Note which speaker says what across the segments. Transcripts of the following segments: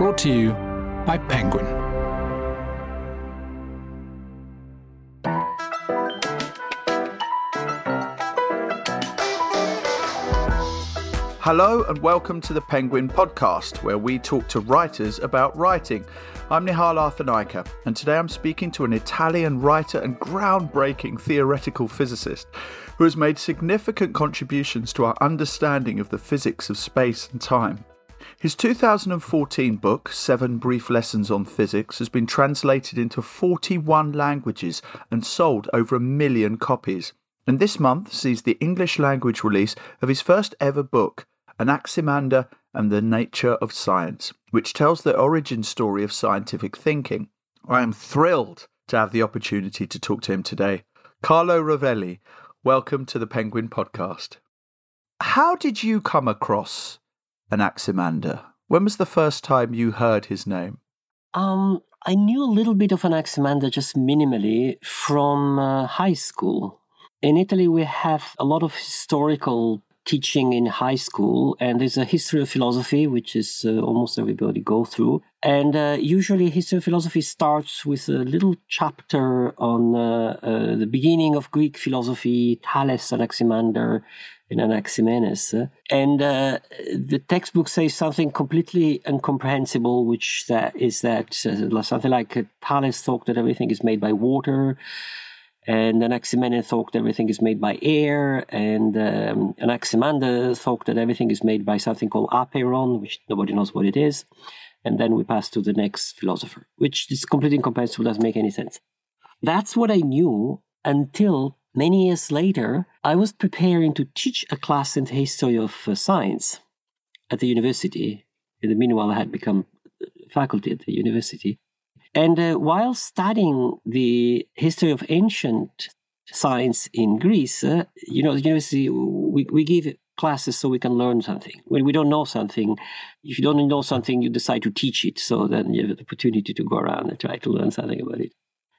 Speaker 1: Brought to you by Penguin.
Speaker 2: Hello and welcome to the Penguin podcast, where we talk to writers about writing. I'm Nihal Arthanayake, and today I'm speaking to an Italian writer and groundbreaking theoretical physicist who has made significant contributions to our understanding of the physics of space and time. His 2014 book, Seven Brief Lessons on Physics, has been translated into 41 languages and sold over a million copies. And this month sees the English language release of his first ever book, Anaximander and the Nature of Science, which tells the origin story of scientific thinking. I am thrilled to have the opportunity to talk to him today. Carlo Rovelli, welcome to the Penguin Podcast. How did you come across Anaximander? When was the first time you heard his name?
Speaker 3: Um, I knew a little bit of Anaximander just minimally from uh, high school. In Italy, we have a lot of historical teaching in high school, and there's a history of philosophy, which is uh, almost everybody go through. And uh, usually, history of philosophy starts with a little chapter on uh, uh the beginning of Greek philosophy, Thales, Anaximander, and Anaximenes. And uh, the textbook says something completely incomprehensible, which that is that uh, something like Thales thought that everything is made by water, and Anaximenes thought everything is made by air, and um, Anaximander thought that everything is made by something called apeiron, which nobody knows what it is. And then we pass to the next philosopher, which is completely incomprehensible, doesn't make any sense. That's what I knew until Many years later, I was preparing to teach a class in the history of uh, science at the university. In the meanwhile, I had become faculty at the university. And uh, while studying the history of ancient science in Greece, uh, you know, the university, we, we give classes so we can learn something. When we don't know something, if you don't know something, you decide to teach it. So then you have the opportunity to go around and try to learn something about it.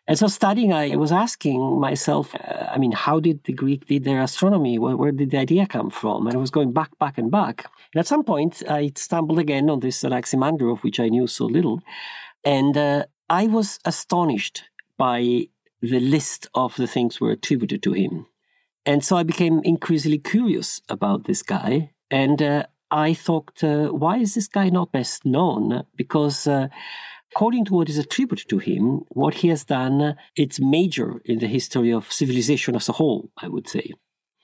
Speaker 3: And so studying, I was asking myself, uh, I mean, how did the Greek did their astronomy? Where, where, did the idea come from? And I was going back, back, and back. And at some point, I stumbled again on this Anaximander, of which I knew so little. And uh, I was astonished by the list of the things were attributed to him. And so I became increasingly curious about this guy. And uh, I thought, uh, why is this guy not best known? Because uh, according to what is attributed to him, what he has done, it's major in the history of civilization as a whole, I would say.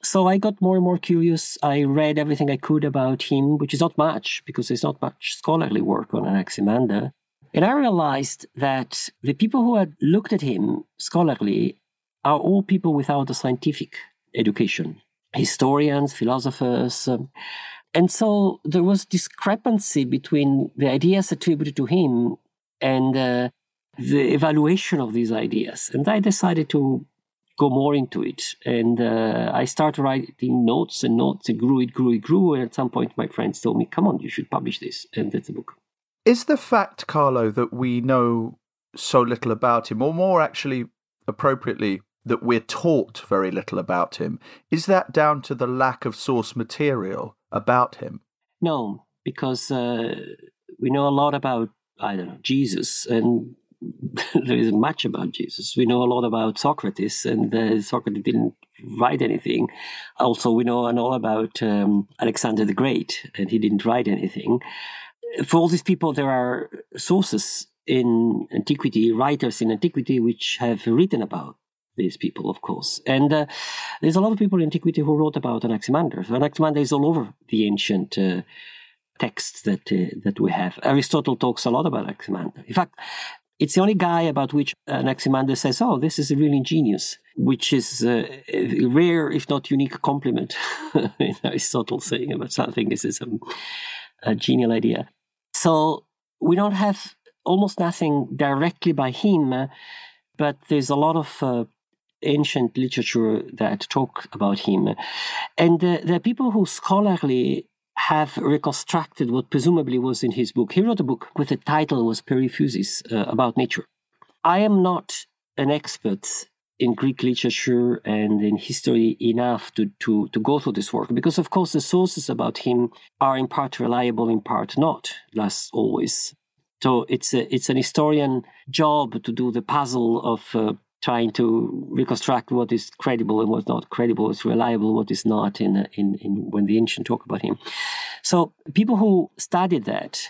Speaker 3: So I got more and more curious. I read everything I could about him, which is not much because there's not much scholarly work on Anaximander. And I realized that the people who had looked at him scholarly are all people without a scientific education historians, philosophers. Um, and so there was discrepancy between the ideas attributed to him and uh, the evaluation of these ideas. And I decided to go more into it. And uh, I started writing notes and notes. It grew, it grew, it grew. And at some point, my friends told me, come on, you should publish this. And that's a book.
Speaker 2: Is the fact, Carlo, that we know so little about him, or more actually appropriately, that we're taught very little about him, is that down to the lack of source material about him?
Speaker 3: No, because uh, we know a lot about I don't know, Jesus, and there isn't much about Jesus. We know a lot about Socrates, and uh, Socrates didn't write anything. Also, we know and all about um, Alexander the Great, and he didn't write anything. For all these people, there are sources in antiquity, writers in antiquity, which have written about these people, of course. And uh, there's a lot of people in antiquity who wrote about Anaximander. So Anaximander is all over the ancient. Uh, texts that uh, that we have. Aristotle talks a lot about Anaximander. In fact, it's the only guy about which Anaximander says, "Oh, this is really ingenious," which is a rare, if not unique, compliment in Aristotle saying about something. This is a, a genial idea. So we don't have almost nothing directly by him, but there's a lot of uh, ancient literature that talk about him. And uh, there are people who scholarly have reconstructed what presumably was in his book. He wrote a book with the title was Peri physeos uh, about nature. I am not an expert in Greek literature and in history enough to, to, to go through this work because, of course, the sources about him are in part reliable, in part not, as always. So it's a, it's an historian job to do the puzzle of uh, trying to reconstruct what is credible and what's not credible, what's reliable, what is not in, in, in when the ancient talk about him. So people who studied that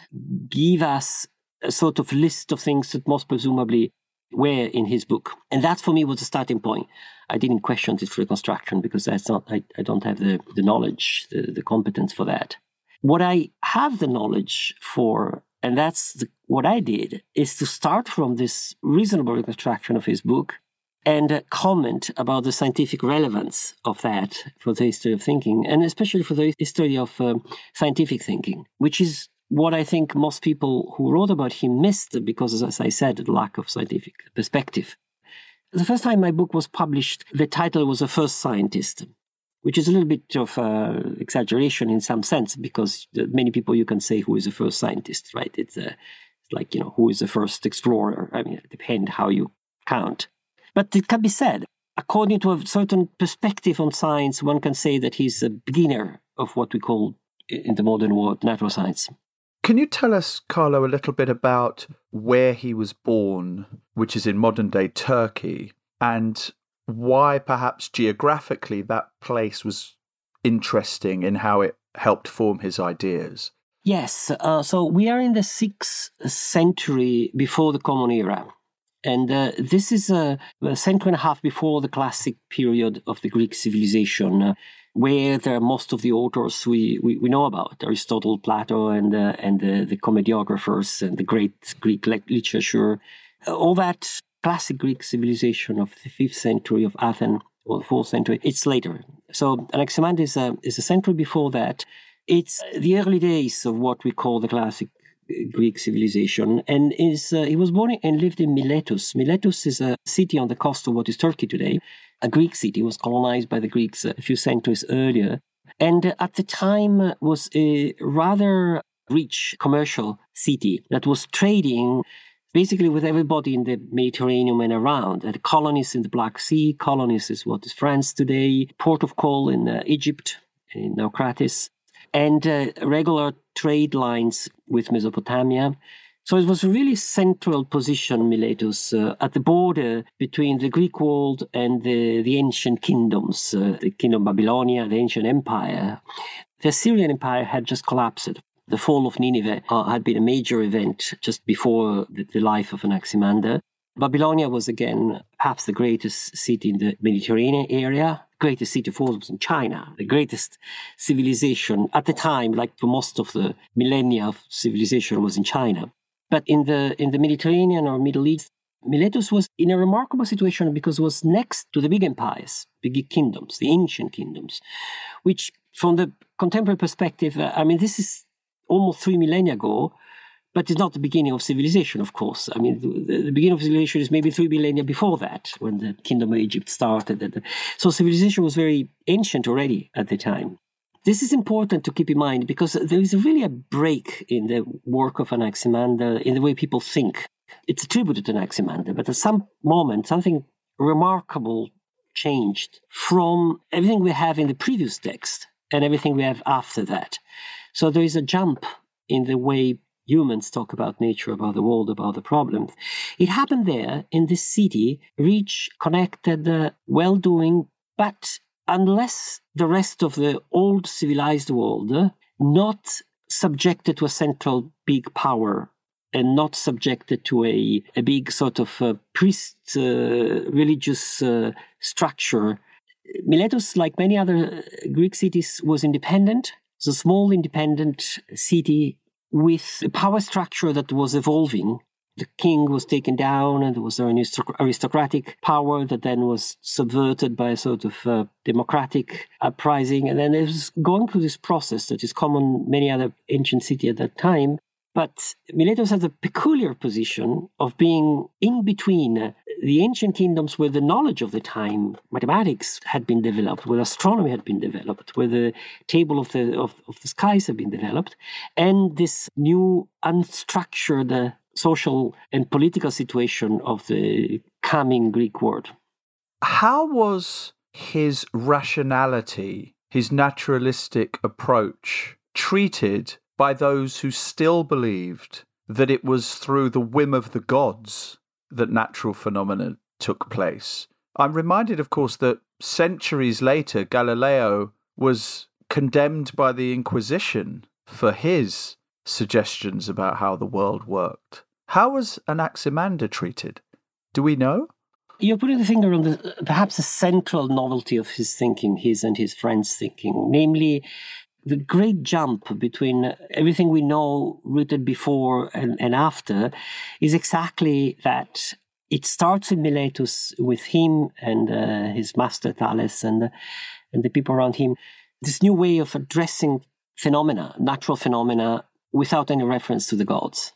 Speaker 3: give us a sort of list of things that most presumably were in his book. And that for me was a starting point. I didn't question this reconstruction because that's not I, I don't have the, the knowledge, the, the competence for that. What I have the knowledge for, and that's the, what I did, is to start from this reasonable reconstruction of his book and comment about the scientific relevance of that for the history of thinking, and especially for the history of um, scientific thinking, which is what I think most people who wrote about him missed because, as I said, the lack of scientific perspective. The first time my book was published, the title was The First Scientist, which is a little bit of uh, exaggeration in some sense because many people you can say who is the first scientist, right? It's, uh, it's like, you know, who is the first explorer? I mean, it depends how you count. But it can be said, according to a certain perspective on science, one can say that he's a beginner of what we call in the modern world natural science.
Speaker 2: Can you tell us, Carlo, a little bit about where he was born, which is in modern day Turkey, and why perhaps geographically that place was interesting in how it helped form his ideas?
Speaker 3: Yes, uh, so we are in the sixth century before the Common Era. And uh, this is a, a, century and a half before the classic period of the Greek civilization. Uh, where there are most of the authors we, we, we know about Aristotle, Plato, and, uh, and the, the comediographers and the great Greek literature. Uh, all that classic Greek civilization of the fifth century of Athens or the fourth century, it's later. So Anaximander is a, is a century before that. It's the early days of what we call the classic uh, Greek civilization, and is uh, he was born and lived in Miletus. Miletus is a city on the coast of what is Turkey today a Greek city, was colonized by the Greeks a few centuries earlier, and at the time was a rather rich commercial city that was trading basically with everybody in the Mediterranean and around. The colonies in the Black Sea, colonies is what is France today, port of call in uh, Egypt, in Naucratis, and uh, regular trade lines with Mesopotamia. So it was a really central position, Miletus, uh, at the border between the Greek world and the, the ancient kingdoms, uh, the kingdom of Babylonia, the ancient empire. The Assyrian Empire had just collapsed. The fall of Nineveh uh, had been a major event just before the, the life of Anaximander. Babylonia was again perhaps the greatest city in the Mediterranean area. Greatest city of all was in China. The greatest civilization at the time, like for most of the millennia of civilization, was in China. But in the in the Mediterranean or Middle East, Miletus was in a remarkable situation because it was next to the big empires, big kingdoms, the ancient kingdoms, which from the contemporary perspective, uh, I mean, this is almost three millennia ago, but it's not the beginning of civilization, of course. I mean, the, the beginning of civilization is maybe three millennia before that, when the kingdom of Egypt started. So civilization was very ancient already at the time. This is important to keep in mind because there is really a break in the work of Anaximander, in the way people think. It's attributed to Anaximander, but at some moment, something remarkable changed from everything we have in the previous text and everything we have after that. So there is a jump in the way humans talk about nature, about the world, about the problems. It happened there in this city, rich, connected, uh, well doing, but unless the rest of the old civilized world, not subjected to a central big power and not subjected to a, a big sort of uh, priest uh, religious uh, structure. Miletus, like many other Greek cities, was independent. It's a small independent city with a power structure that was evolving the king was taken down and there was an aristocratic power that then was subverted by a sort of uh, democratic uprising. And then it was going through this process that is common many other ancient cities at that time. But Miletus has a peculiar position of being in between the ancient kingdoms where the knowledge of the time, mathematics had been developed, where astronomy had been developed, where the table of the, of, of the skies had been developed, and this new unstructured social and political situation of the coming Greek world.
Speaker 2: How was his rationality, his naturalistic approach treated by those who still believed that it was through the whim of the gods that natural phenomena took place. I'm reminded, of course, that centuries later, Galileo was condemned by the Inquisition for his suggestions about how the world worked. How was Anaximander treated? Do we know?
Speaker 3: You're putting the finger on the perhaps a central novelty of his thinking, his and his friends' thinking, namely the great jump between everything we know rooted before and, and after is exactly that it starts in Miletus with him and uh, his master Thales and, and the people around him. This new way of addressing phenomena, natural phenomena, without any reference to the gods.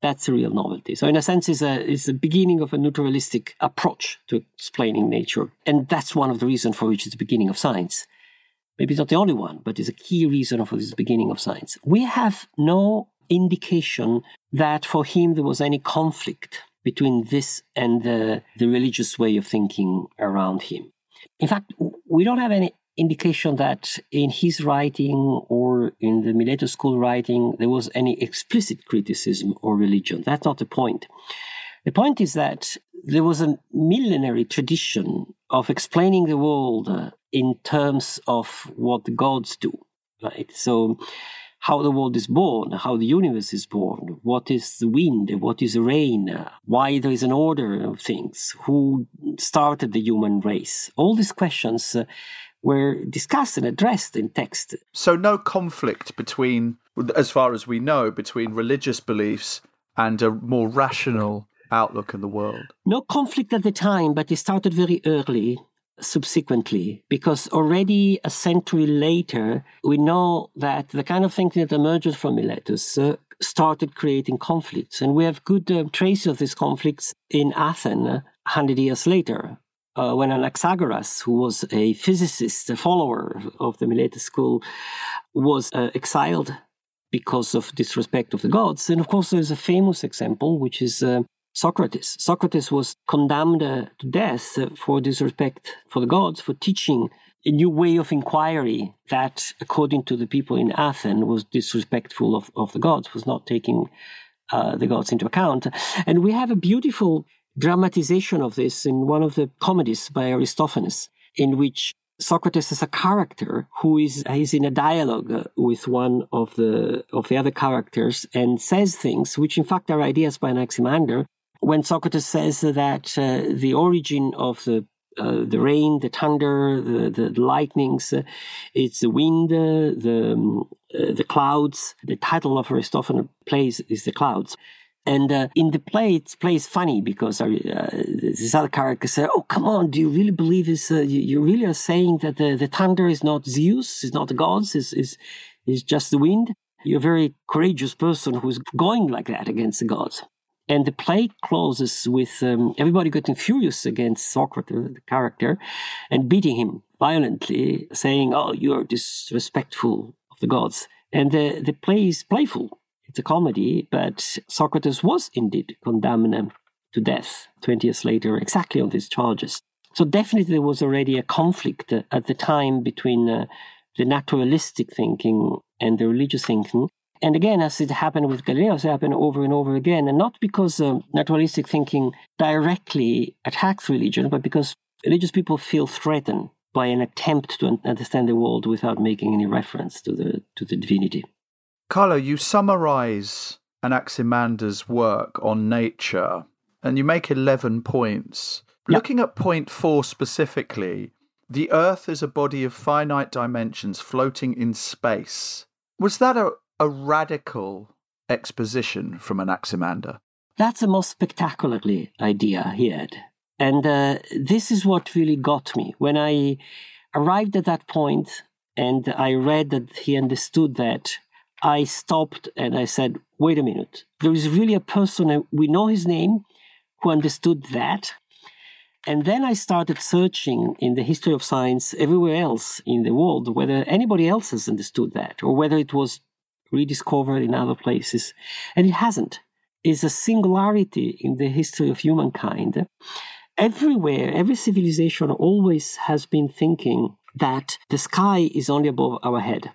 Speaker 3: That's the real novelty. So, in a sense, it's a it's the beginning of a naturalistic approach to explaining nature, and that's one of the reasons for which it's the beginning of science. Maybe it's not the only one, but it's a key reason for this beginning of science. We have no indication that for him there was any conflict between this and the, the religious way of thinking around him. In fact, we don't have any indication that in his writing or in the Miletus school writing there was any explicit criticism or religion. That's not the point. The point is that there was a millenary tradition of explaining the world uh, in terms of what the gods do, right? So, how the world is born, how the universe is born, what is the wind, what is the rain, why there is an order of things, who started the human race. All these questions uh, were discussed and addressed in text.
Speaker 2: So, no conflict between, as far as we know, between religious beliefs and a more rational outlook in the world.
Speaker 3: No conflict at the time, but it started very early subsequently, because already a century later, we know that the kind of thinking that emerged from Miletus uh, started creating conflicts. And we have good uh, traces of these conflicts in Athens, uh, 100 years later, uh, when Anaxagoras, who was a physicist, a follower of the Miletus school, was uh, exiled because of disrespect of the gods. And of course, there's a famous example, which is uh, Socrates. Socrates was condemned uh, to death uh, for disrespect for the gods, for teaching a new way of inquiry that, according to the people in Athens, was disrespectful of, of the gods, was not taking uh, the gods into account. And we have a beautiful dramatization of this in one of the comedies by Aristophanes, in which Socrates is a character who is is in a dialogue with one of the of the other characters and says things which in fact are ideas by Anaximander. When Socrates says that uh, the origin of the uh, the rain, the thunder, the, the lightnings, uh, it's the wind, uh, the um, uh, the clouds. The title of Aristophanes' plays is the clouds. And uh, in the play, it's plays funny because uh, this other character says, "Oh, come on! Do you really believe this? Uh, you, you, really are saying that the, the thunder is not Zeus, is not the gods, is is is just the wind? You're a very courageous person who's going like that against the gods." And the play closes with um, everybody getting furious against Socrates, the character, and beating him violently, saying, "Oh, you're disrespectful of the gods." And the the play is playful it's a comedy, but Socrates was indeed condemned to death 20 years later, exactly on these charges. So definitely there was already a conflict at the time between uh, the naturalistic thinking and the religious thinking. And again, as it happened with Galileo, it happened over and over again, and not because uh, naturalistic thinking directly attacks religion, but because religious people feel threatened by an attempt to understand the world without making any reference to the to the divinity.
Speaker 2: Carlo, you summarize Anaximander's work on nature and you make 11 points. Looking at point four specifically, the Earth is a body of finite dimensions floating in space. Was that a, a radical exposition from Anaximander?
Speaker 3: That's the most spectacularly idea he had. And uh, this is what really got me. When I arrived at that point and I read that he understood that I stopped and I said, wait a minute. There is really a person, we know his name, who understood that. And then I started searching in the history of science everywhere else in the world whether anybody else has understood that or whether it was rediscovered in other places. And it hasn't. It's a singularity in the history of humankind. Everywhere, every civilization always has been thinking that the sky is only above our head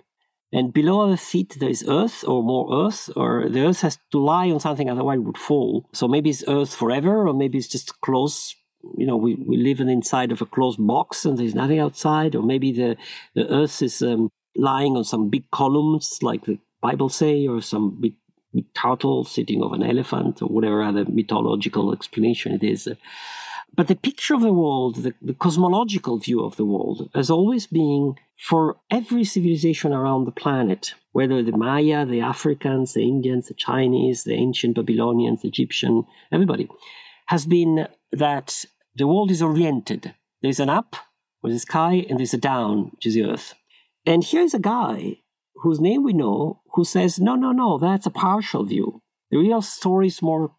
Speaker 3: And below our feet, there is earth or more earth, or the earth has to lie on something, otherwise it would fall. So maybe it's earth forever, or maybe it's just close. You know, we, we live inside of a closed box and there's nothing outside, or maybe the, the earth is um, lying on some big columns, like the Bible say, or some big, big turtle sitting on an elephant, or whatever other mythological explanation it is. But the picture of the world, the, the, cosmological view of the world, has always been for every civilization around the planet, whether the Maya, the Africans, the Indians, the Chinese, the ancient Babylonians, the Egyptian, everybody, has been that the world is oriented. There's an up, which is the sky, and there's a down, which is the earth. And here's a guy whose name we know who says, no, no, no, that's a partial view. The real story is more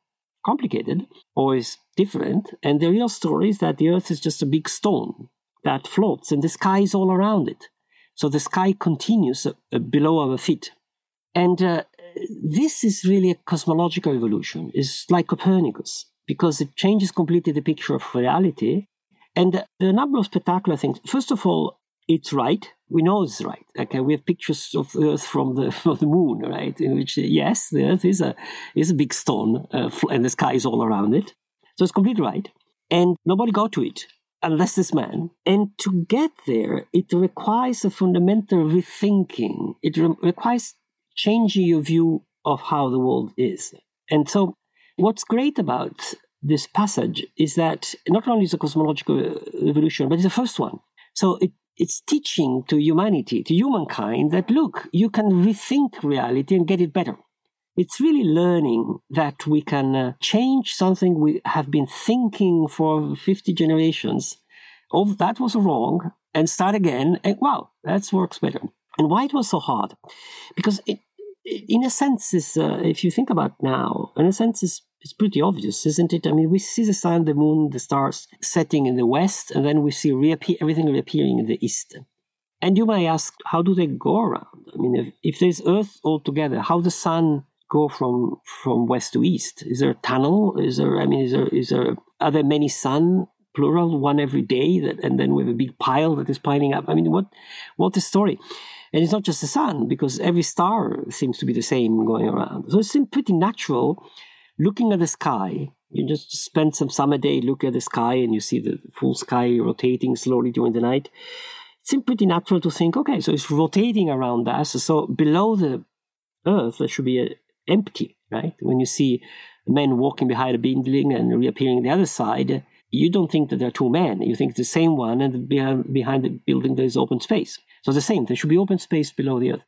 Speaker 3: complicated or is different. And the real story is that the Earth is just a big stone that floats and the sky is all around it. So the sky continues uh, below our feet. And uh, this is really a cosmological evolution. It's like Copernicus because it changes completely the picture of reality. And uh, there are a number of spectacular things. First of all, it's right. We know it's right. Okay, we have pictures of Earth from the from the Moon, right? In which, yes, the Earth is a is a big stone, uh, and the sky is all around it. So it's completely right. And nobody got to it unless this man. And to get there, it requires a fundamental rethinking. It re- requires changing your view of how the world is. And so, what's great about this passage is that not only is a cosmological evolution, but it's the first one. So it it's teaching to humanity, to humankind, that look, you can rethink reality and get it better. It's really learning that we can uh, change something we have been thinking for 50 generations. Oh, that was wrong, and start again. And wow, that works better. And why it was so hard? Because it, in a sense, is uh, if you think about now, in a sense, is it's pretty obvious, isn't it? I mean, we see the sun, the moon, the stars setting in the west, and then we see reappear, everything reappearing in the east. And you may ask, how do they go around? I mean, if, if there's Earth altogether, how the sun go from from west to east? Is there a tunnel? Is there? I mean, is there? Is there? Are there many sun? Plural, one every day, that, and then with a big pile that is piling up. I mean, what, what the story? And it's not just the sun, because every star seems to be the same going around. So it seems pretty natural looking at the sky, you just spend some summer day, look at the sky, and you see the full sky rotating slowly during the night. It seems pretty natural to think, okay, so it's rotating around us. So below the Earth, there should be a, empty, right? When you see men walking behind a building and reappearing the other side, you don't think that there are two men. You think it's the same one, and behind, behind the building there is open space. So the same, there should be open space below the Earth.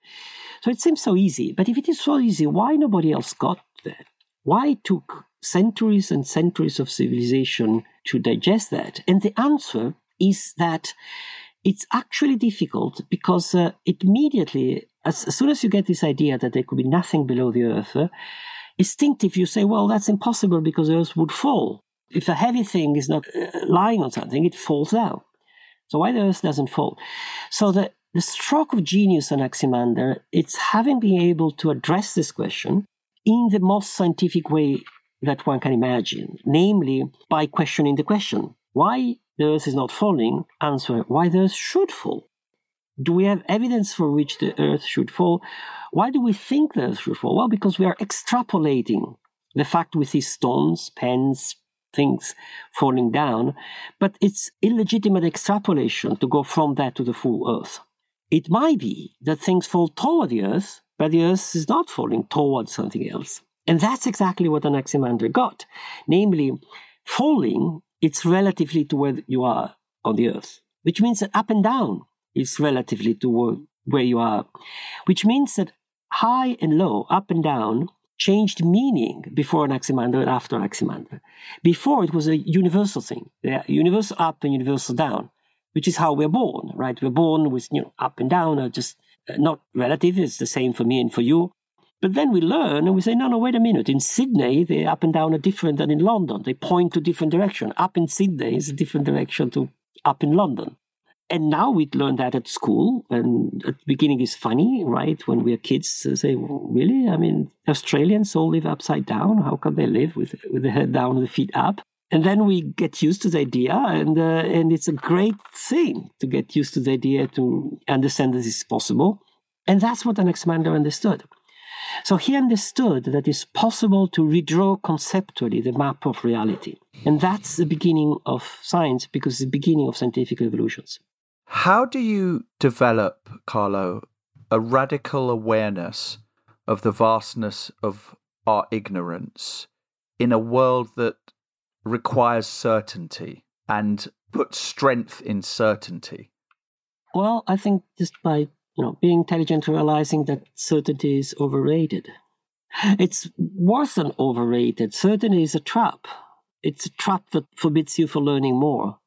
Speaker 3: So it seems so easy. But if it is so easy, why nobody else got that? Why it took centuries and centuries of civilization to digest that? And the answer is that it's actually difficult because uh, immediately, as, as, soon as you get this idea that there could be nothing below the earth, uh, instinctive you say, well, that's impossible because the earth would fall. If a heavy thing is not uh, lying on something, it falls down. So why the earth doesn't fall? So the, the stroke of genius on Anaximander, it's having been able to address this question in the most scientific way that one can imagine, namely by questioning the question why the Earth is not falling? Answer why the Earth should fall. Do we have evidence for which the Earth should fall? Why do we think the Earth should fall? Well, because we are extrapolating the fact with these stones, pens, things falling down, but it's illegitimate extrapolation to go from that to the full Earth. It might be that things fall toward the Earth but the Earth is not falling towards something else. And that's exactly what Anaximander got. Namely, falling, it's relatively to where you are on the Earth, which means that up and down is relatively to where you are, which means that high and low, up and down, changed meaning before Anaximander and after Anaximander. Before it was a universal thing, universal up and universal down, which is how we're born, right? We're born with you know up and down, or just not relative, it's the same for me and for you. But then we learn and we say, no, no, wait a minute. In Sydney, the up and down are different than in London. They point to different direction. Up in Sydney is a different direction to up in London. And now we learn that at school. And at the beginning is funny, right? When we're kids, uh, say, really? I mean, Australians all live upside down. How can they live with, with the head down and the feet up? And then we get used to the idea, and uh, and it's a great thing to get used to the idea to understand that this is possible. And that's what Anaximander understood. So he understood that it's possible to redraw conceptually the map of reality. And that's the beginning of science because it's the beginning of scientific revolutions.
Speaker 2: How do you develop, Carlo, a radical awareness of the vastness of our ignorance in a world that requires certainty and puts strength in certainty?
Speaker 3: Well, I think just by you know being intelligent, realizing that certainty is overrated. It's worse than overrated. Certainty is a trap. It's a trap that forbids you from learning more.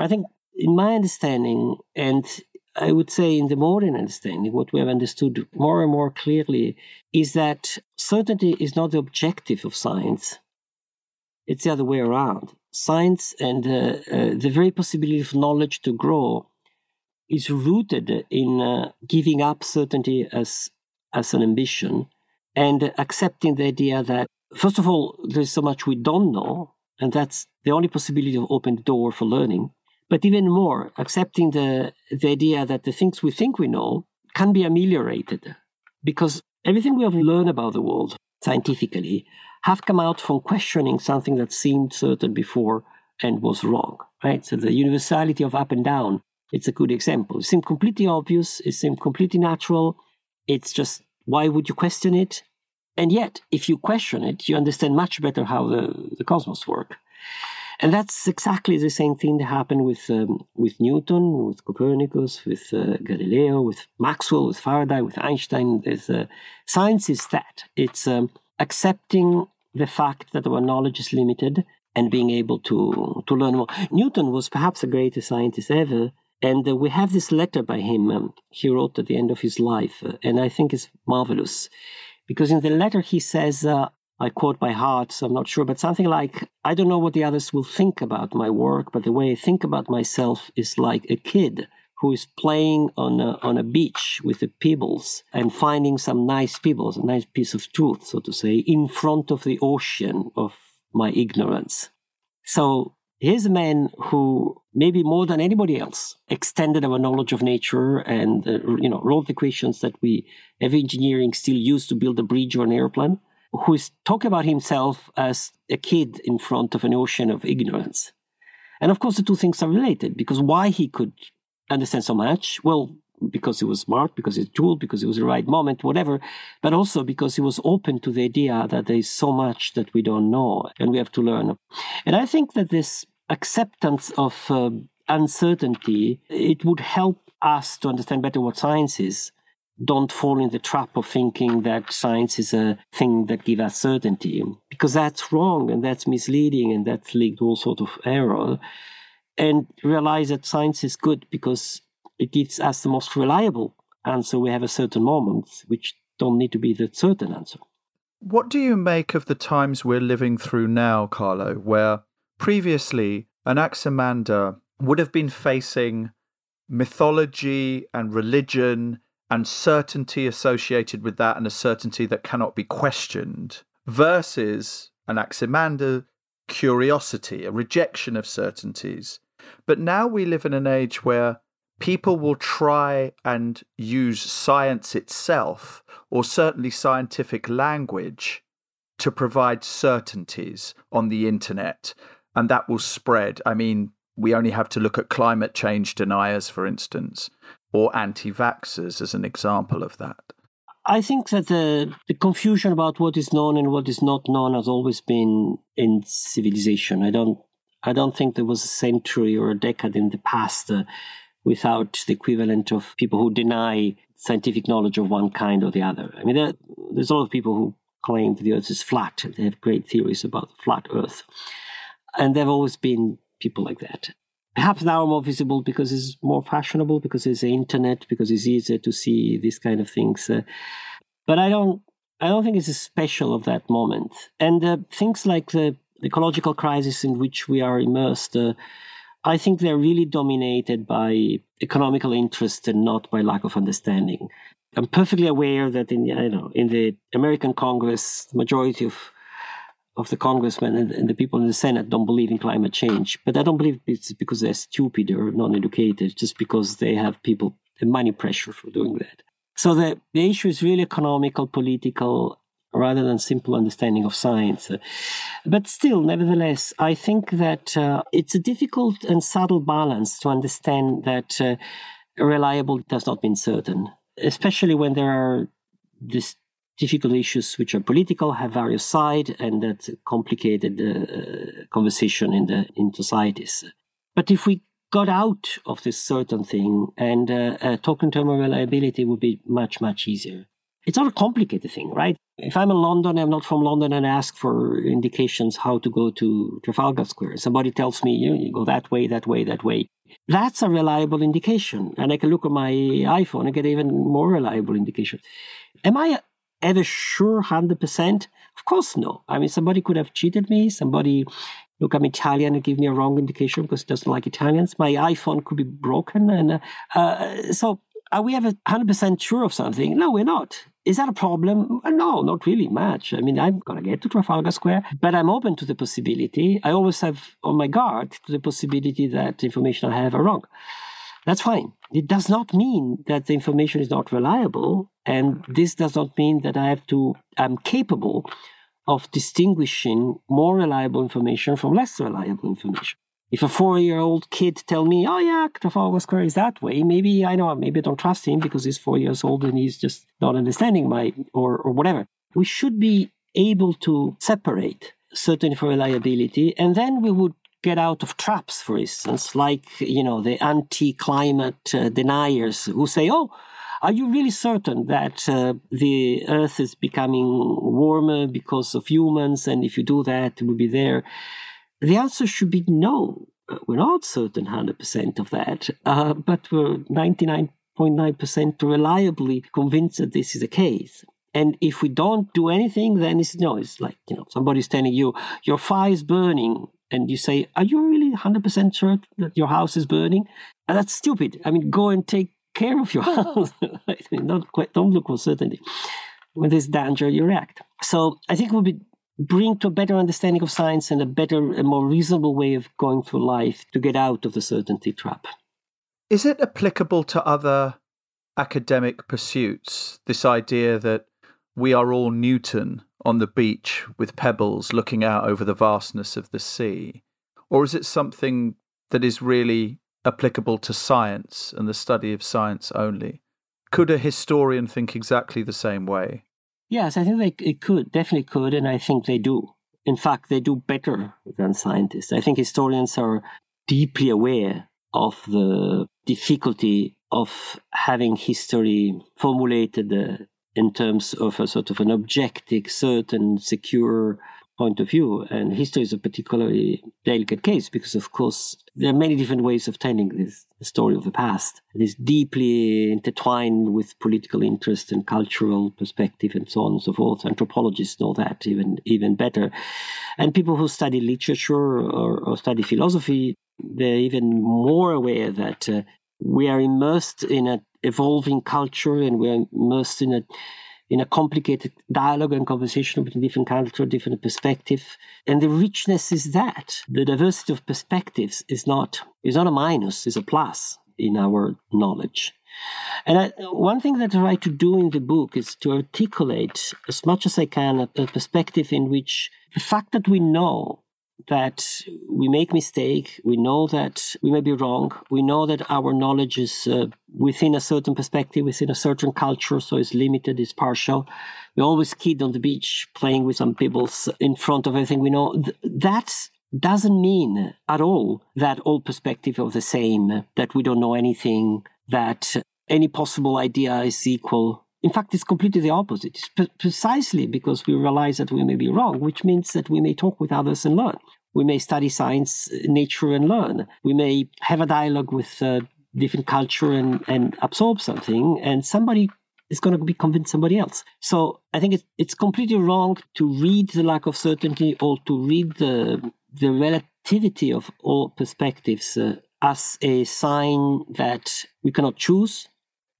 Speaker 3: I think, in my understanding, and I would say in the modern understanding, what we have understood more and more clearly is that certainty is not the objective of science. It's the other way around. Science and uh, uh, the very possibility of knowledge to grow is rooted in uh, giving up certainty as, as an ambition and accepting the idea that, first of all, there's so much we don't know, and that's the only possibility to open the door for learning. But even more, accepting the, the idea that the things we think we know can be ameliorated because everything we have learned about the world scientifically have come out from questioning something that seemed certain before and was wrong, right? So the universality of up and down, it's a good example. It seemed completely obvious, it seemed completely natural. It's just, why would you question it? And yet, if you question it, you understand much better how the, the cosmos work. And that's exactly the same thing that happened with um, with Newton, with Copernicus, with uh, Galileo, with Maxwell, with Faraday, with Einstein. There's, uh, science is that it's um, accepting the fact that our knowledge is limited and being able to to learn more. Newton was perhaps the greatest scientist ever, and uh, we have this letter by him. Um, he wrote at the end of his life, uh, and I think it's marvelous because in the letter he says, uh, I quote by heart, so I'm not sure, but something like, I don't know what the others will think about my work, but the way I think about myself is like a kid who is playing on a, on a beach with the pebbles and finding some nice pebbles, a nice piece of truth, so to say, in front of the ocean of my ignorance. So here's a man who, maybe more than anybody else, extended our knowledge of nature and uh, you know wrote the equations that we, every engineering still use to build a bridge or an airplane who is talking about himself as a kid in front of an ocean of ignorance. And of course, the two things are related because why he could understand so much? Well, because he was smart, because he's tool, because it was the right moment, whatever, but also because he was open to the idea that there is so much that we don't know and we have to learn. And I think that this acceptance of uh, uncertainty, it would help us to understand better what science is don't fall in the trap of thinking that science is a thing that gives us certainty because that's wrong and that's misleading and that's leads to all sort of error and realize that science is good because it gives us the most reliable answer we have a certain moment which don't need to be the certain answer
Speaker 2: what do you make of the times we're living through now carlo where previously anaximander would have been facing mythology and religion and certainty associated with that and a certainty that cannot be questioned versus Anaximander curiosity, a rejection of certainties. But now we live in an age where people will try and use science itself, or certainly scientific language, to provide certainties on the internet, and that will spread. I mean, we only have to look at climate change deniers, for instance, or anti vaxxers as an example of that?
Speaker 3: I think that the, the confusion about what is known and what is not known has always been in civilization. I don't I don't think there was a century or a decade in the past uh, without the equivalent of people who deny scientific knowledge of one kind or the other. I mean, there, there's a lot of people who claim the Earth is flat. They have great theories about the flat Earth, and there have always been people like that perhaps now more visible because it's more fashionable, because there's the internet, because it's easier to see these kind of things. Uh, but I don't, I don't think it's a special of that moment. And uh, things like the, ecological crisis in which we are immersed, uh, I think they're really dominated by economical interest and not by lack of understanding. I'm perfectly aware that in, you know, in the American Congress, the majority of of the congressmen and, and, the people in the Senate don't believe in climate change. But I don't believe it's because they're stupid or non-educated, just because they have people money pressure for doing that. So the, the issue is really economical, political, rather than simple understanding of science. But still, nevertheless, I think that uh, it's a difficult and subtle balance to understand that uh, reliable does not mean certain, especially when there are these difficult issues which are political, have various sides, and that complicated uh, conversation in the in societies. But if we got out of this certain thing and uh, uh, talking term of reliability would be much, much easier. It's not a complicated thing, right? If I'm in London, I'm not from London, and ask for indications how to go to Trafalgar Square. Somebody tells me, you, you go that way, that way, that way. That's a reliable indication. And I can look at my iPhone and get even more reliable indication. Am I ever sure 100%? Of course, no. I mean, somebody could have cheated me. Somebody look, I'm Italian and give me a wrong indication because it doesn't like Italians. My iPhone could be broken. And uh, uh, so are we ever 100% sure of something? No, we're not. Is that a problem? No, not really much. I mean, I'm going to get to Trafalgar Square, but I'm open to the possibility. I always have on my guard to the possibility that information I have are wrong. That's fine. It does not mean that the information is not reliable. And this does not mean that I have to, I'm capable of distinguishing more reliable information from less reliable information. If a four-year-old kid tell me, "Oh yeah, Trafalgar Square is that way," maybe I know, maybe I don't trust him because he's four years old and he's just not understanding my or or whatever. We should be able to separate certain for reliability, and then we would get out of traps, for instance, like you know the anti-climate uh, deniers who say, "Oh." Are you really certain that uh, the Earth is becoming warmer because of humans? And if you do that, it will be there. The answer should be no. Uh, we're not certain 100% of that, uh, but we're 99.9% reliably convinced that this is the case. And if we don't do anything, then it's no, it's like, you know, somebody's telling you your fire is burning. And you say, Are you really 100% sure that your house is burning? And that's stupid. I mean, go and take care of your house. don't, quite, don't look for certainty. When there's danger, you react. So I think it would be bring to a better understanding of science and a better, a more reasonable way of going through life to get out of the certainty trap.
Speaker 2: Is it applicable to other academic pursuits? This idea that we are all Newton on the beach with pebbles looking out over the vastness of the sea? Or is it something that is really applicable to science and the study of science only? Could a historian think exactly the same way?
Speaker 3: Yes, I think they it could, definitely could, and I think they do. In fact, they do better than scientists. I think historians are deeply aware of the difficulty of having history formulated uh, in terms of a sort of an objective, certain, secure point of view. And history is a particularly delicate case because, of course, there are many different ways of telling this the story of the past. It is deeply intertwined with political interest and cultural perspective and so on and so forth. Anthropologists know that even even better. And people who study literature or, or study philosophy, they're even more aware that uh, we are immersed in an evolving culture and we're immersed in a in a complicated dialogue and conversation between different cultures, different perspectives. And the richness is that. The diversity of perspectives is not, is not a minus, it's a plus in our knowledge. And I, one thing that I try to do in the book is to articulate as much as I can a, a perspective in which the fact that we know that we make mistake we know that we may be wrong we know that our knowledge is uh, within a certain perspective within a certain culture so it's limited it's partial. We always kid on the beach playing with some pebbles in front of everything we know. Th- that doesn't mean at all that all perspective are the same that we don't know anything that any possible idea is equal in fact, it's completely the opposite. It's pre- precisely because we realize that we may be wrong, which means that we may talk with others and learn. We may study science, nature, and learn. We may have a dialogue with uh, different culture and, and absorb something, and somebody is going to be convinced somebody else. So I think it's, it's completely wrong to read the lack of certainty or to read the, the relativity of all perspectives uh, as a sign that we cannot choose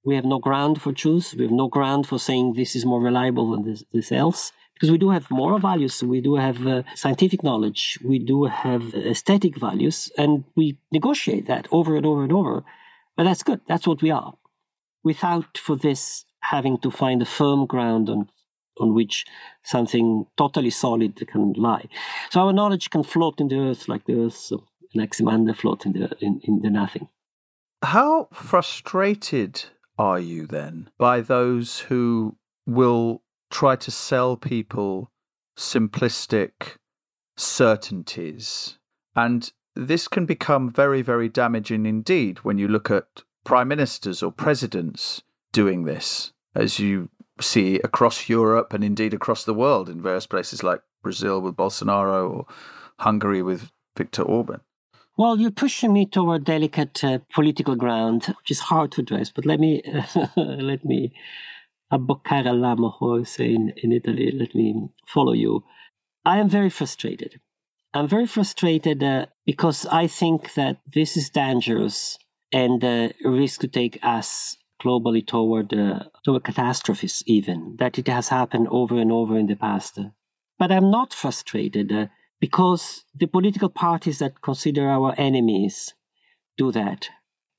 Speaker 3: we have no ground for choose. We have no ground for saying this is more reliable than this, this else. Because we do have moral values, we do have uh, scientific knowledge, we do have aesthetic values, and we negotiate that over and over and over. But that's good. That's what we are. Without, for this, having to find a firm ground on on which something totally solid can lie. So our knowledge can float in the earth like the earth, so Anaximander float in the in, in the nothing.
Speaker 2: How frustrated are you then by those who will try to sell people simplistic certainties? And this can become very, very damaging indeed when you look at prime ministers or presidents doing this, as you see across Europe and indeed across the world in various places like Brazil with Bolsonaro or Hungary with Viktor Orban.
Speaker 3: Well, you're pushing me toward delicate uh, political ground, which is hard to address. But let me let me abboccare all'amo, say in, in Italy. Let me follow you. I am very frustrated. I'm very frustrated uh, because I think that this is dangerous and uh, risk to take us globally toward uh, toward catastrophes. Even that it has happened over and over in the past. But I'm not frustrated uh, because the political parties that consider our enemies do that.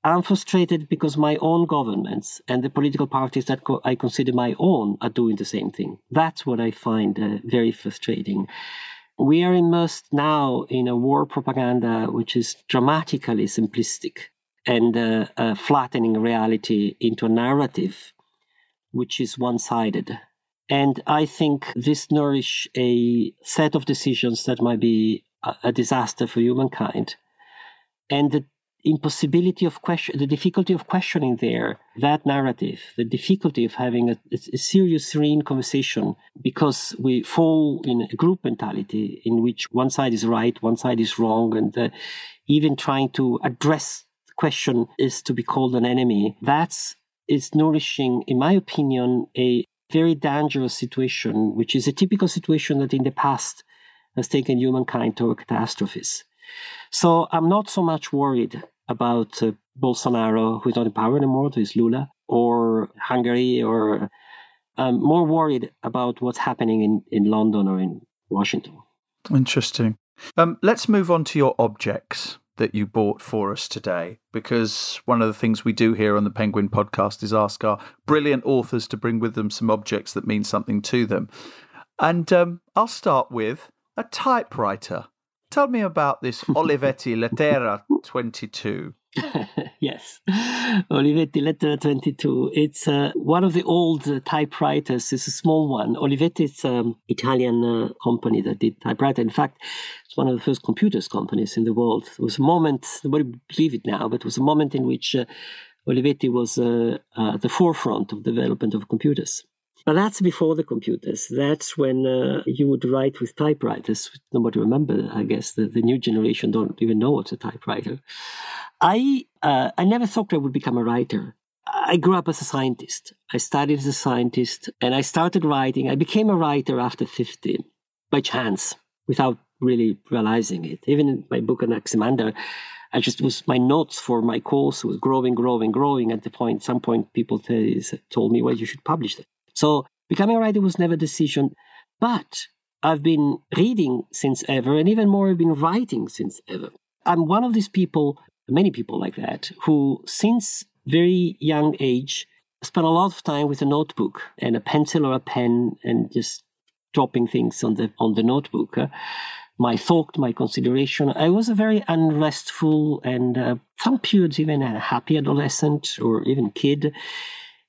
Speaker 3: I'm frustrated because my own governments and the political parties that co- I consider my own are doing the same thing. That's what I find uh, very frustrating. We are immersed now in a war propaganda which is dramatically simplistic and uh, uh, flattening reality into a narrative which is one sided. And I think this nourish a set of decisions that might be a, disaster for humankind. And the impossibility of question, the difficulty of questioning there, that narrative, the difficulty of having a, a, serious, serene conversation because we fall in a group mentality in which one side is right, one side is wrong, and uh, even trying to address the question is to be called an enemy. That's is nourishing, in my opinion, a very dangerous situation, which is a typical situation that in the past has taken humankind to catastrophes. So I'm not so much worried about uh, Bolsonaro, who is not in power anymore, who is Lula, or Hungary, or I'm more worried about what's happening in, in London or in Washington.
Speaker 2: Interesting. Um, let's move on to your objects that you bought for us today because one of the things we do here on the Penguin podcast is ask our brilliant authors to bring with them some objects that mean something to them. And um, I'll start with a typewriter. Tell me about this Olivetti Lettera 22.
Speaker 3: yes, Olivetti Lettera 22. It's uh, one of the old uh, typewriters. It's a small one. Olivetti is an um, Italian uh, company that did typewriter. In fact, it's one of the first computers companies in the world. There was a moment, nobody believe it now, but it was a moment in which uh, Olivetti was uh, uh, at the forefront of development of computers. But that's before the computers. That's when uh, you would write with typewriters. Nobody remember, I guess. The, the new generation don't even know what's a typewriter. I uh, I never thought I would become a writer. I grew up as a scientist. I studied as a scientist, and I started writing. I became a writer after fifty, by chance, without really realizing it. Even in my book Anaximander, I just was my notes for my course was growing, growing, growing. At the point, some point, people told me, "Well, you should publish it." So becoming a writer was never a decision, but I've been reading since ever, and even more, I've been writing since ever. I'm one of these people, many people like that, who since very young age spent a lot of time with a notebook and a pencil or a pen and just dropping things on the on the notebook. Uh, my thought, my consideration. I was a very unrestful and uh, some periods even a happy adolescent or even kid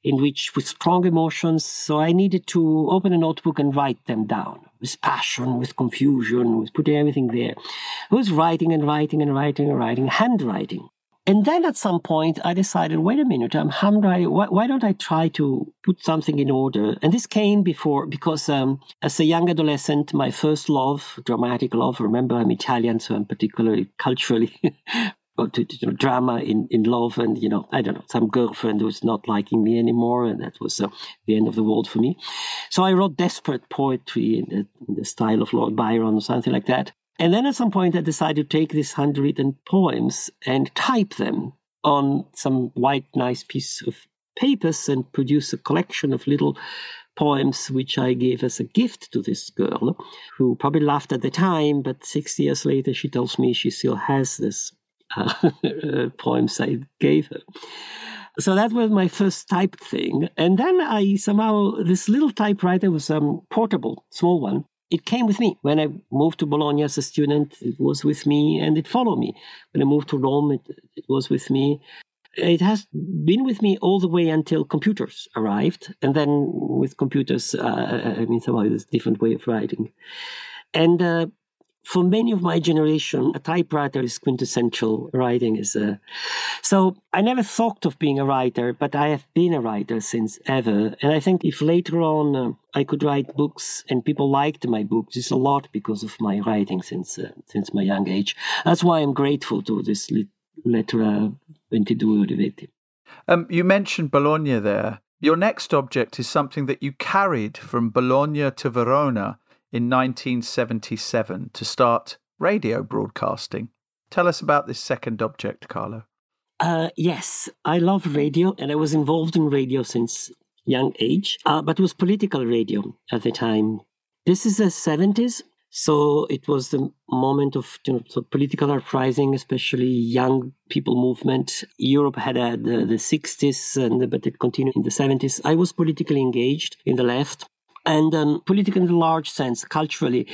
Speaker 3: in which with strong emotions. So I needed to open a notebook and write them down with passion, with confusion, with putting everything there. I was writing and writing and writing and writing, handwriting. And then at some point, I decided, wait a minute, I'm handwriting. Why, why don't I try to put something in order? And this came before, because um, as a young adolescent, my first love, dramatic love, remember I'm Italian, so I'm particularly culturally to, to, to, drama in, in love and you know i don't know some girlfriend who's not liking me anymore and that was uh, the end of the world for me. So i wrote desperate poetry in the, in the style of lord byron or something like that. And then at some point i decided to take these handwritten poems and type them on some white nice piece of papers and produce a collection of little poems which I gave as a gift to this girl, who probably laughed at the time, but six years later she tells me she still has this uh, poems I gave her. So that was my first typed thing. And then I somehow, this little typewriter was a um, portable, small one. It came with me. When I moved to Bologna as a student, it was with me and it followed me. When I moved to Rome, it, it was with me. It has been with me all the way until computers arrived. And then with computers, uh, I mean, somehow it's a different way of writing. And uh, for many of my generation, a typewriter is quintessential. Writing is a. So I never thought of being a writer, but I have been a writer since ever. And I think if later on uh, I could write books and people liked my books, it's a lot because of my writing since uh, since my young age. That's why I'm grateful to this lettera 22 Olivetti.
Speaker 2: Um, you mentioned Bologna there. Your next object is something that you carried from Bologna to Verona in 1977 to start radio broadcasting. Tell us about this second object, Carlo.
Speaker 3: Uh, yes, I love radio, and I was involved in radio since young age, uh, but it was political radio at the time. This is the 70s, so it was the moment of you know, so political uprising, especially young people movement. Europe had had the, the 60s, and, but it continued in the 70s. I was politically engaged in the left and um, in the large sense, culturally.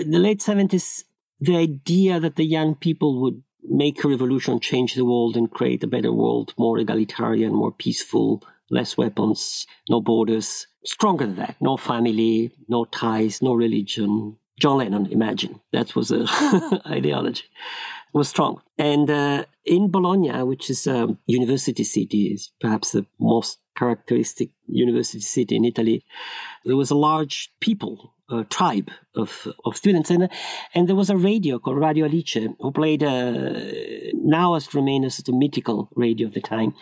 Speaker 3: In the late 70s, the idea that the young people would make a revolution, change the world, and create a better world, more egalitarian, more peaceful, less weapons, no borders, stronger than that, no family, no ties, no religion. John Lennon, imagine. That was a ideology. Was strong. And uh, in Bologna, which is a university city, is perhaps the most characteristic university city in Italy, there was a large people tribe of, of students. And, and there was a radio called Radio Alice who played, a, now has remained a mythical radio of the time,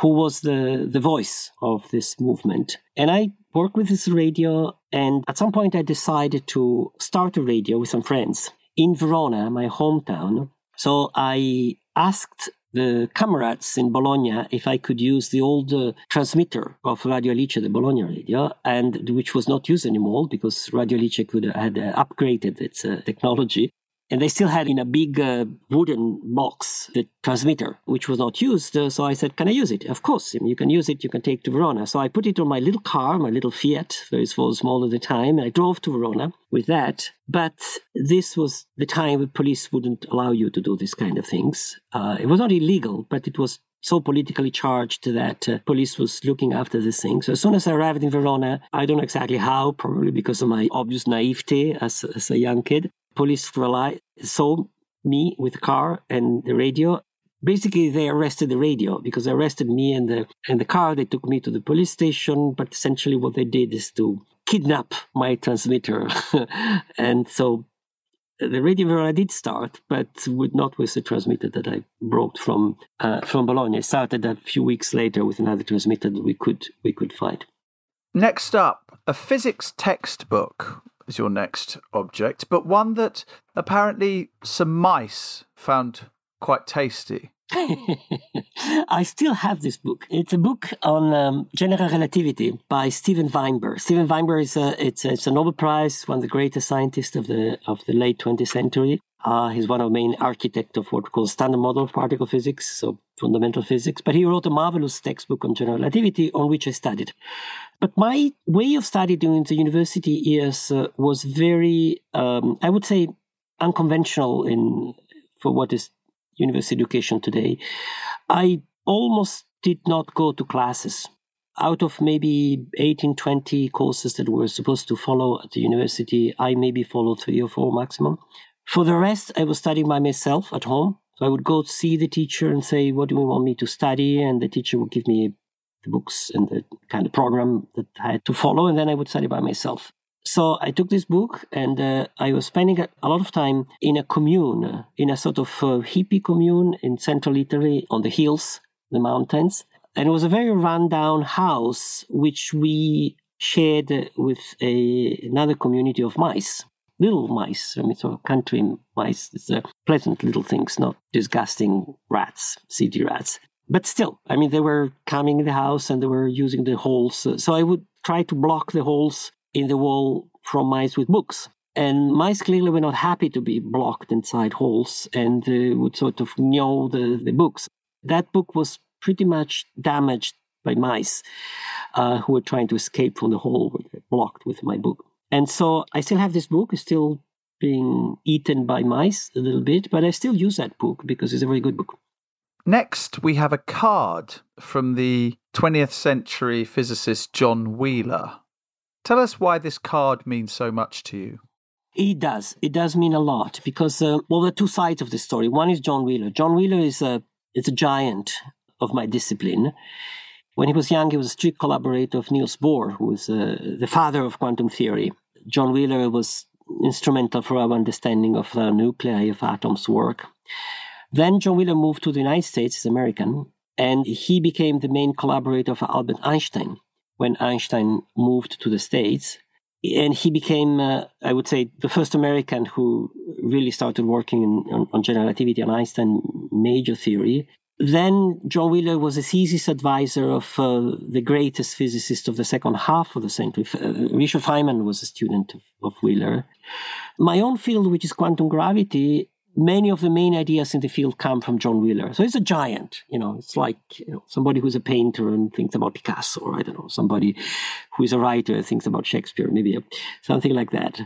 Speaker 3: who was the, the voice of this movement. And I worked with this radio, and at some point I decided to start a radio with some friends in Verona, my hometown. So I asked the comrades in Bologna if I could use the old uh, transmitter of Radio Alice, the Bologna radio, and which was not used anymore because Radio Alice could had uh, upgraded its uh, technology. And they still had in a big uh, wooden box the transmitter, which was not used. Uh, so I said, Can I use it? Of course. I mean, you can use it, you can take to Verona. So I put it on my little car, my little Fiat, very small, small at the time. And I drove to Verona with that. But this was the time when police wouldn't allow you to do this kind of things. Uh, it was not illegal, but it was so politically charged that uh, police was looking after this thing. So as soon as I arrived in Verona, I don't know exactly how, probably because of my obvious naivety as, as a young kid, police rely, saw me with the car and the radio. Basically, they arrested the radio because they arrested me and the and the car. They took me to the police station, but essentially what they did is to kidnap my transmitter, and so the radio Verona did start, but with not with the transmitter that I brought from uh, from Bologna. It started a few weeks later with another transmitter that we could we could find.
Speaker 2: Next up, a physics textbook is your next object, but one that apparently some mice found quite tasty.
Speaker 3: I still have this book. It's a book on um, general relativity by Steven Weinberg. Steven Weinberg is a it's, a, it's a Nobel Prize, one of the greatest scientists of the of the late 20th century. Uh, he's one of the main architects of what we call standard model of particle physics, so fundamental physics. But he wrote a marvelous textbook on general relativity, on which I studied. But my way of studying during the university years uh, was very, um, I would say, unconventional in for what is university education today. I almost did not go to classes. Out of maybe 18, 20 courses that were supposed to follow at the university, I maybe followed three or four maximum. For the rest, I was studying by myself at home. So I would go see the teacher and say, What do you want me to study? And the teacher would give me the books and the kind of program that I had to follow. And then I would study by myself. So I took this book and uh, I was spending a lot of time in a commune, in a sort of uh, hippie commune in central Italy on the hills, the mountains. And it was a very rundown house which we shared with a, another community of mice little mice. I mean, sort of country mice. It's uh, pleasant little things, not disgusting rats, city rats. But still, I mean, they were coming in the house and they were using the holes. So I would try to block the holes in the wall from mice with books. And mice clearly were not happy to be blocked inside holes and uh, would sort of gnaw the, the books. That book was pretty much damaged by mice uh, who were trying to escape from the hole blocked with my book. And so I still have this book, it's still being eaten by mice a little bit, but I still use that book because it's a very good book.
Speaker 2: Next, we have a card from the 20th century physicist John Wheeler. Tell us why this card means so much to you.
Speaker 3: It does. It does mean a lot because, uh, well, there are two sides of the story. One is John Wheeler. John Wheeler is a, is a giant of my discipline. When he was young, he was a strict collaborator of Niels Bohr, who was uh, the father of quantum theory. John Wheeler was instrumental for our understanding of the nuclei of atoms work. Then John Wheeler moved to the United States, he's American, and he became the main collaborator of Albert Einstein when Einstein moved to the States. And he became, uh, I would say, the first American who really started working in, on, on general relativity and Einstein major theory. Then John Wheeler was the thesis advisor of uh, the greatest physicist of the second half of the century. Uh, Richard Feynman was a student of, of Wheeler. My own field, which is quantum gravity, many of the main ideas in the field come from John Wheeler. So he's a giant, you know, it's like you know, somebody who's a painter and thinks about Picasso, or I don't know, somebody who is a writer thinks about Shakespeare, maybe something like that.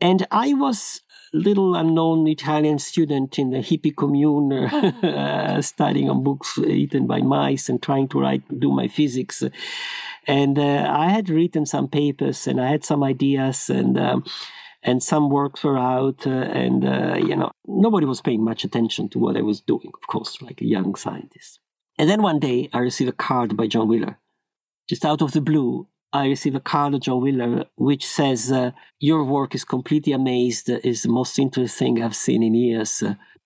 Speaker 3: And I was little unknown Italian student in the hippie commune, uh, studying on books eaten by mice and trying to write, do my physics. And uh, I had written some papers and I had some ideas and um, and some works were out, uh, and uh, you know nobody was paying much attention to what I was doing, of course, like a young scientist. And then one day I received a card by John Wheeler, just out of the blue. I receive a card of John Wheeler which says, uh, "Your work is completely amazed. is the most interesting thing I've seen in years.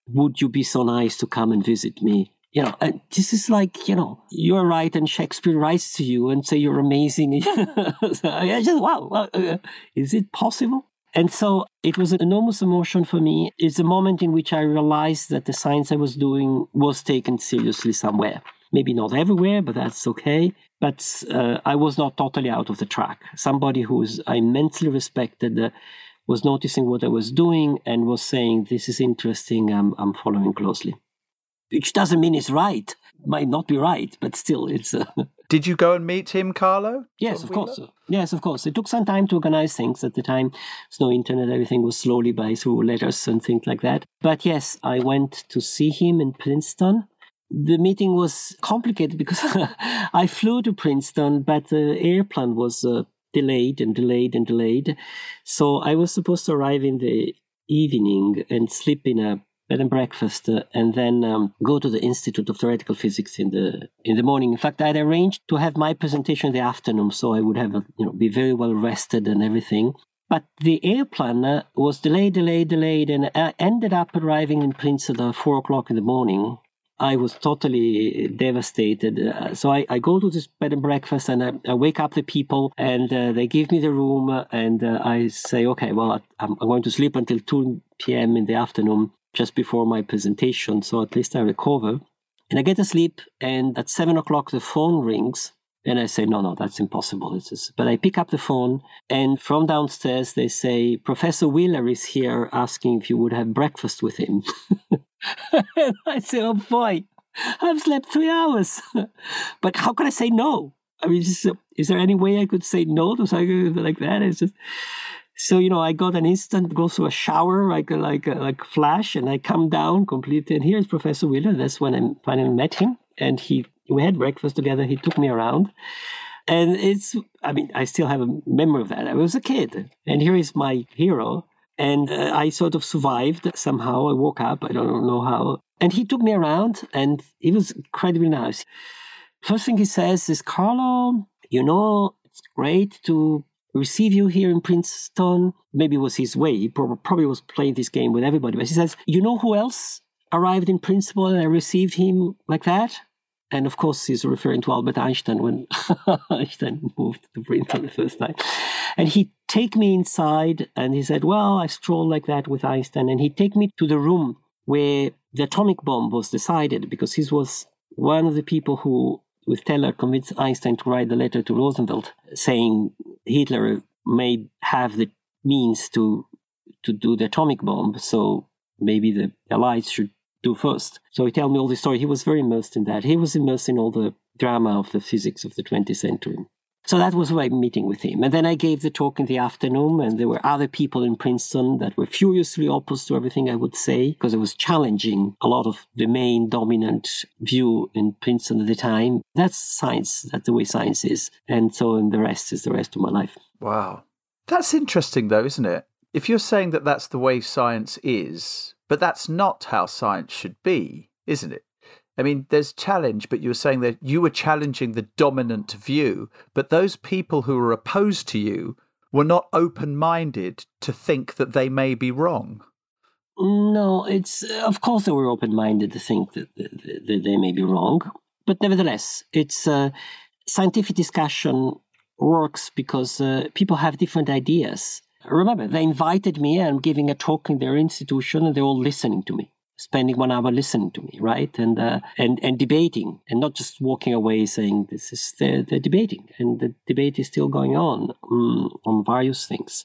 Speaker 3: Would you be so nice to come and visit me?" you know, uh, this is like, you know, you're right and Shakespeare writes to you and say you're amazing. so I just, wow, wow uh, is it possible? And so it was an enormous emotion for me. It's a moment in which I realized that the science I was doing was taken seriously somewhere. Maybe not everywhere, but that's okay. But uh, I was not totally out of the track. Somebody who I immensely respected uh, was noticing what I was doing and was saying, This is interesting, I'm, I'm following closely. Which doesn't mean it's right, might not be right, but still, it's. Uh,
Speaker 2: Did you go and meet him, Carlo?
Speaker 3: Yes, of course. Yes, of course. It took some time to organize things. At the time, there's no internet. Everything was slowly by through letters and things like that. But yes, I went to see him in Princeton. The meeting was complicated because I flew to Princeton, but the airplane was uh, delayed and delayed and delayed. So I was supposed to arrive in the evening and sleep in a bed and breakfast, uh, and then um, go to the Institute of Theoretical Physics in the in the morning. In fact, I had arranged to have my presentation in the afternoon, so I would have you know be very well rested and everything. But the airplane uh, was delayed, delayed, delayed, and I ended up arriving in Princeton at four o'clock in the morning. I was totally devastated. Uh, so I, I, go to this bed and breakfast and I, I wake up the people and uh, they give me the room and uh, I say, okay, well, I'm, I'm, going to sleep until 2 p.m. in the afternoon just before my presentation, so at least I recover. And I get asleep, and at seven o'clock the phone rings, and I say, no, no, that's impossible. But I pick up the phone, and from downstairs they say, Professor Wheeler is here asking if you would have breakfast with him. and I say, oh boy, I've slept three hours. but how can I say no? I mean, just, is there any way I could say no to something like that? It's just, so you know, I got an instant go through a shower like a, like like flash, and I come down completely. And here's Professor Wheeler. That's when I finally met him, and he we had breakfast together. He took me around, and it's I mean I still have a memory of that. I was a kid, and here is my hero. And uh, I sort of survived somehow. I woke up. I don't know how. And he took me around, and he was incredibly nice. First thing he says is, Carlo, you know, it's great to receive you here in Princeton. Maybe it was his way. He probably was playing this game with everybody. But he says, You know who else arrived in Princeton and I received him like that? And of course, he's referring to Albert Einstein when Einstein moved to Princeton the first time. And he'd take me inside and he said, Well, I strolled like that with Einstein. And he'd take me to the room where the atomic bomb was decided because he was one of the people who with Teller convinced Einstein to write the letter to Roosevelt saying Hitler may have the means to to do the atomic bomb, so maybe the Allies should do first. So he told me all the story. He was very immersed in that. He was immersed in all the drama of the physics of the 20th century. So that was my meeting with him. And then I gave the talk in the afternoon, and there were other people in Princeton that were furiously opposed to everything I would say, because I was challenging a lot of the main dominant view in Princeton at the time. That's science. That's the way science is. And so and the rest is the rest of my life.
Speaker 2: Wow. That's interesting, though, isn't it? If you're saying that that's the way science is, but that's not how science should be, isn't it? I mean, there's challenge, but you were saying that you were challenging the dominant view, but those people who were opposed to you were not open minded to think that they may be wrong.
Speaker 3: No, it's of course they were open minded to think that, that, that, they may be wrong, but nevertheless, it's uh, scientific discussion works because uh, people have different ideas. Remember, they invited me. I'm giving a talk in their institution, and they're all listening to me spending one hour listening to me, right? And uh, and and debating, and not just walking away saying this is the, the debating, and the debate is still going on um, on various things.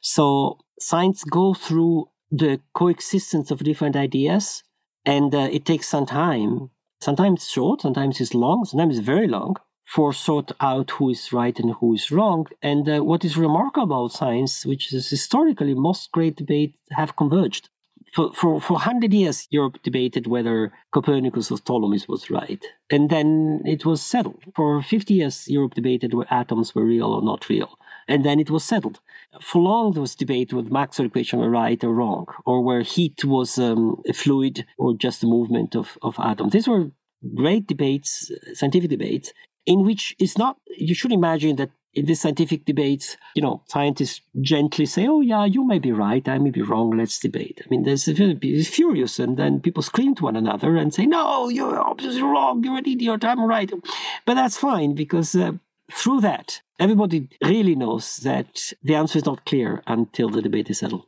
Speaker 3: So science go through the coexistence of different ideas, and uh, it takes some time. Sometimes it's short, sometimes it's long, sometimes it's very long for sort out who is right and who is wrong. And uh, what is remarkable about science, which is historically most great debates have converged for, for, for 100 years, Europe debated whether Copernicus or Ptolemy was right. And then it was settled. For 50 years, Europe debated whether atoms were real or not real. And then it was settled. For long, there was debate whether Maxwell equation were right or wrong, or where heat was um, a fluid or just a movement of, of atoms. These were great debates, scientific debates, in which it's not, you should imagine that in the scientific debates, you know, scientists gently say, "Oh, yeah, you may be right, I may be wrong. Let's debate." I mean, there's it's furious, and then people scream to one another and say, "No, you're obviously wrong. You're an idiot. I'm right." But that's fine because uh, through that, everybody really knows that the answer is not clear until the debate is settled.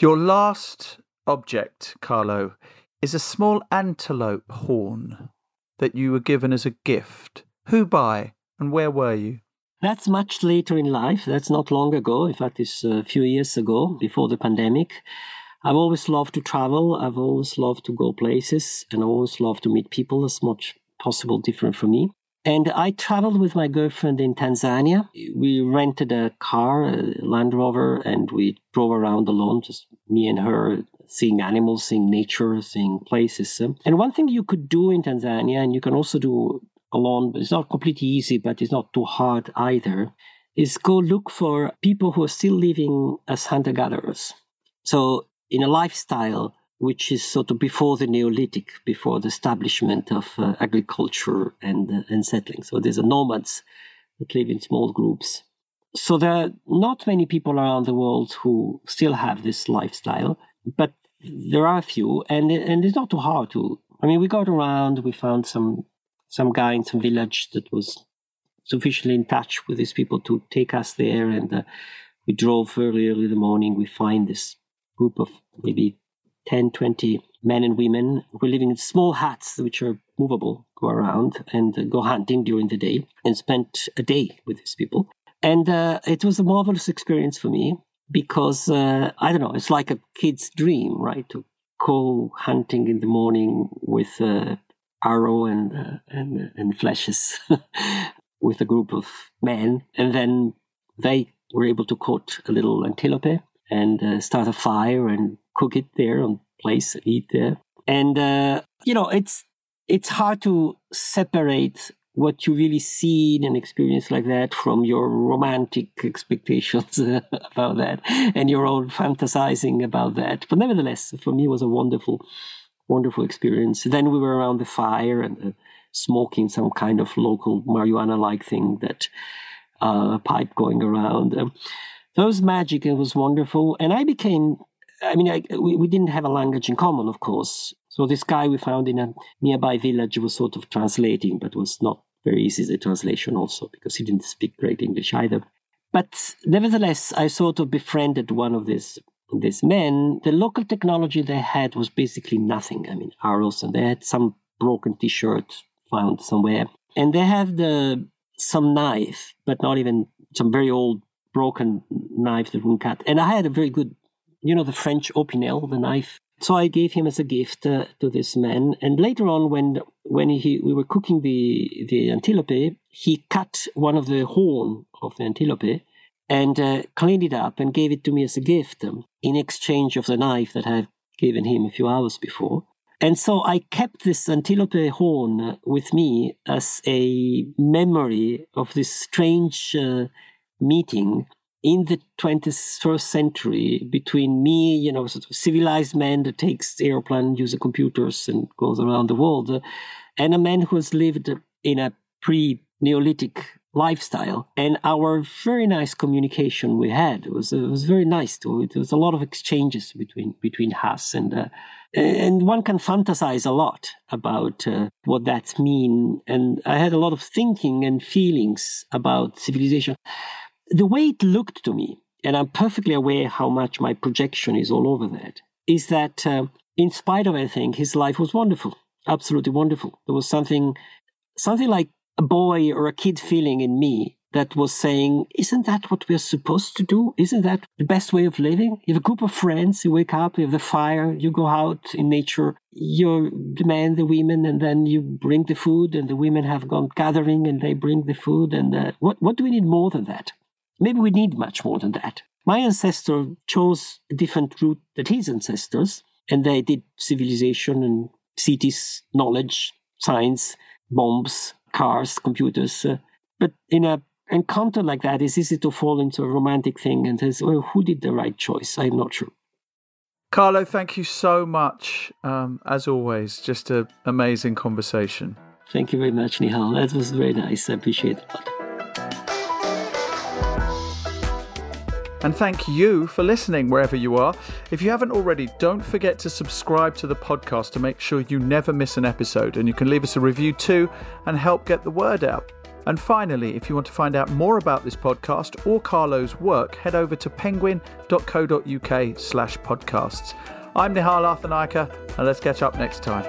Speaker 2: Your last object, Carlo, is a small antelope horn that you were given as a gift. Who by, and where were you?
Speaker 3: That's much later in life. That's not long ago. In fact, it's a few years ago, before the pandemic. I've always loved to travel. I've always loved to go places, and I always loved to meet people as much possible different from me. And I traveled with my girlfriend in Tanzania. We rented a car, a Land Rover, and we drove around alone, just me and her, seeing animals, seeing nature, seeing places. And one thing you could do in Tanzania, and you can also do alone, but it's not completely easy, but it's not too hard either, is go look for people who are still living as hunter gatherers. So, in a lifestyle which is sort of before the Neolithic, before the establishment of uh, agriculture and, uh, and settling. So, there's a nomads that live in small groups. So, there are not many people around the world who still have this lifestyle, but there are a few, and, and it's not too hard to. I mean, we got around, we found some some guy in some village that was sufficiently in touch with these people to take us there. And uh, we drove early, early in the morning. We find this group of maybe 10, 20 men and women who are living in small huts, which are movable, go around and uh, go hunting during the day and spent a day with these people. And uh, it was a marvelous experience for me because, uh, I don't know, it's like a kid's dream, right? To go hunting in the morning with uh, arrow and uh, and and flashes with a group of men, and then they were able to court a little antelope and uh, start a fire and cook it there on place eat there. And uh, you know, it's it's hard to separate what you really see in an experience like that from your romantic expectations about that and your own fantasizing about that. But nevertheless, for me, it was a wonderful wonderful experience. Then we were around the fire and uh, smoking some kind of local marijuana like thing that uh, pipe going around. Um, that was magic. It was wonderful. And I became, I mean, I, we, we didn't have a language in common, of course. So this guy we found in a nearby village was sort of translating, but was not very easy the translation also because he didn't speak great English either. But nevertheless, I sort of befriended one of these these man, the local technology they had was basically nothing. I mean, arrows, and they had some broken T-shirt found somewhere, and they had the some knife, but not even some very old broken knife that wouldn't cut. And I had a very good, you know, the French Opinel, the knife So I gave him as a gift uh, to this man. And later on, when when he we were cooking the the antelope, he cut one of the horn of the antelope and uh, cleaned it up and gave it to me as a gift um, in exchange of the knife that I had given him a few hours before. And so I kept this antelope horn with me as a memory of this strange uh, meeting in the 21st century between me, you know, sort of civilized man that takes airplane, uses computers and goes around the world, uh, and a man who has lived in a pre-Neolithic lifestyle. And our very nice communication we had was uh, was very nice too. it was a lot of exchanges between between us and. Uh, and one can fantasize a lot about uh, what that mean and i had a lot of thinking and feelings about civilization the way it looked to me and i'm perfectly aware how much my projection is all over that is that uh, in spite of everything his life was wonderful absolutely wonderful there was something something like a boy or a kid feeling in me that was saying, Isn't that what we're supposed to do? Isn't that the best way of living? You have a group of friends, you wake up, you have the fire, you go out in nature, you demand the women, and then you bring the food, and the women have gone gathering and they bring the food. And uh, what, what do we need more than that? Maybe we need much more than that. My ancestor chose a different route than his ancestors, and they did civilization and cities, knowledge, science, bombs, cars, computers. Uh, but in a encounter like that, it's easy to fall into a romantic thing and says, well, who did the right choice? I'm not sure.
Speaker 2: Carlo, thank you so much. Um, as always, just an amazing conversation.
Speaker 3: Thank you very much, Nihal. That was very nice. I appreciate it.
Speaker 2: And thank you for listening wherever you are. If you haven't already, don't forget to subscribe to the podcast to make sure you never miss an episode. And you can leave us a review too and help get the word out. And finally, if you want to find out more about this podcast or Carlo's work, head over to penguin.co.uk slash podcasts. I'm Nihal Arthanayake, and let's catch up next time.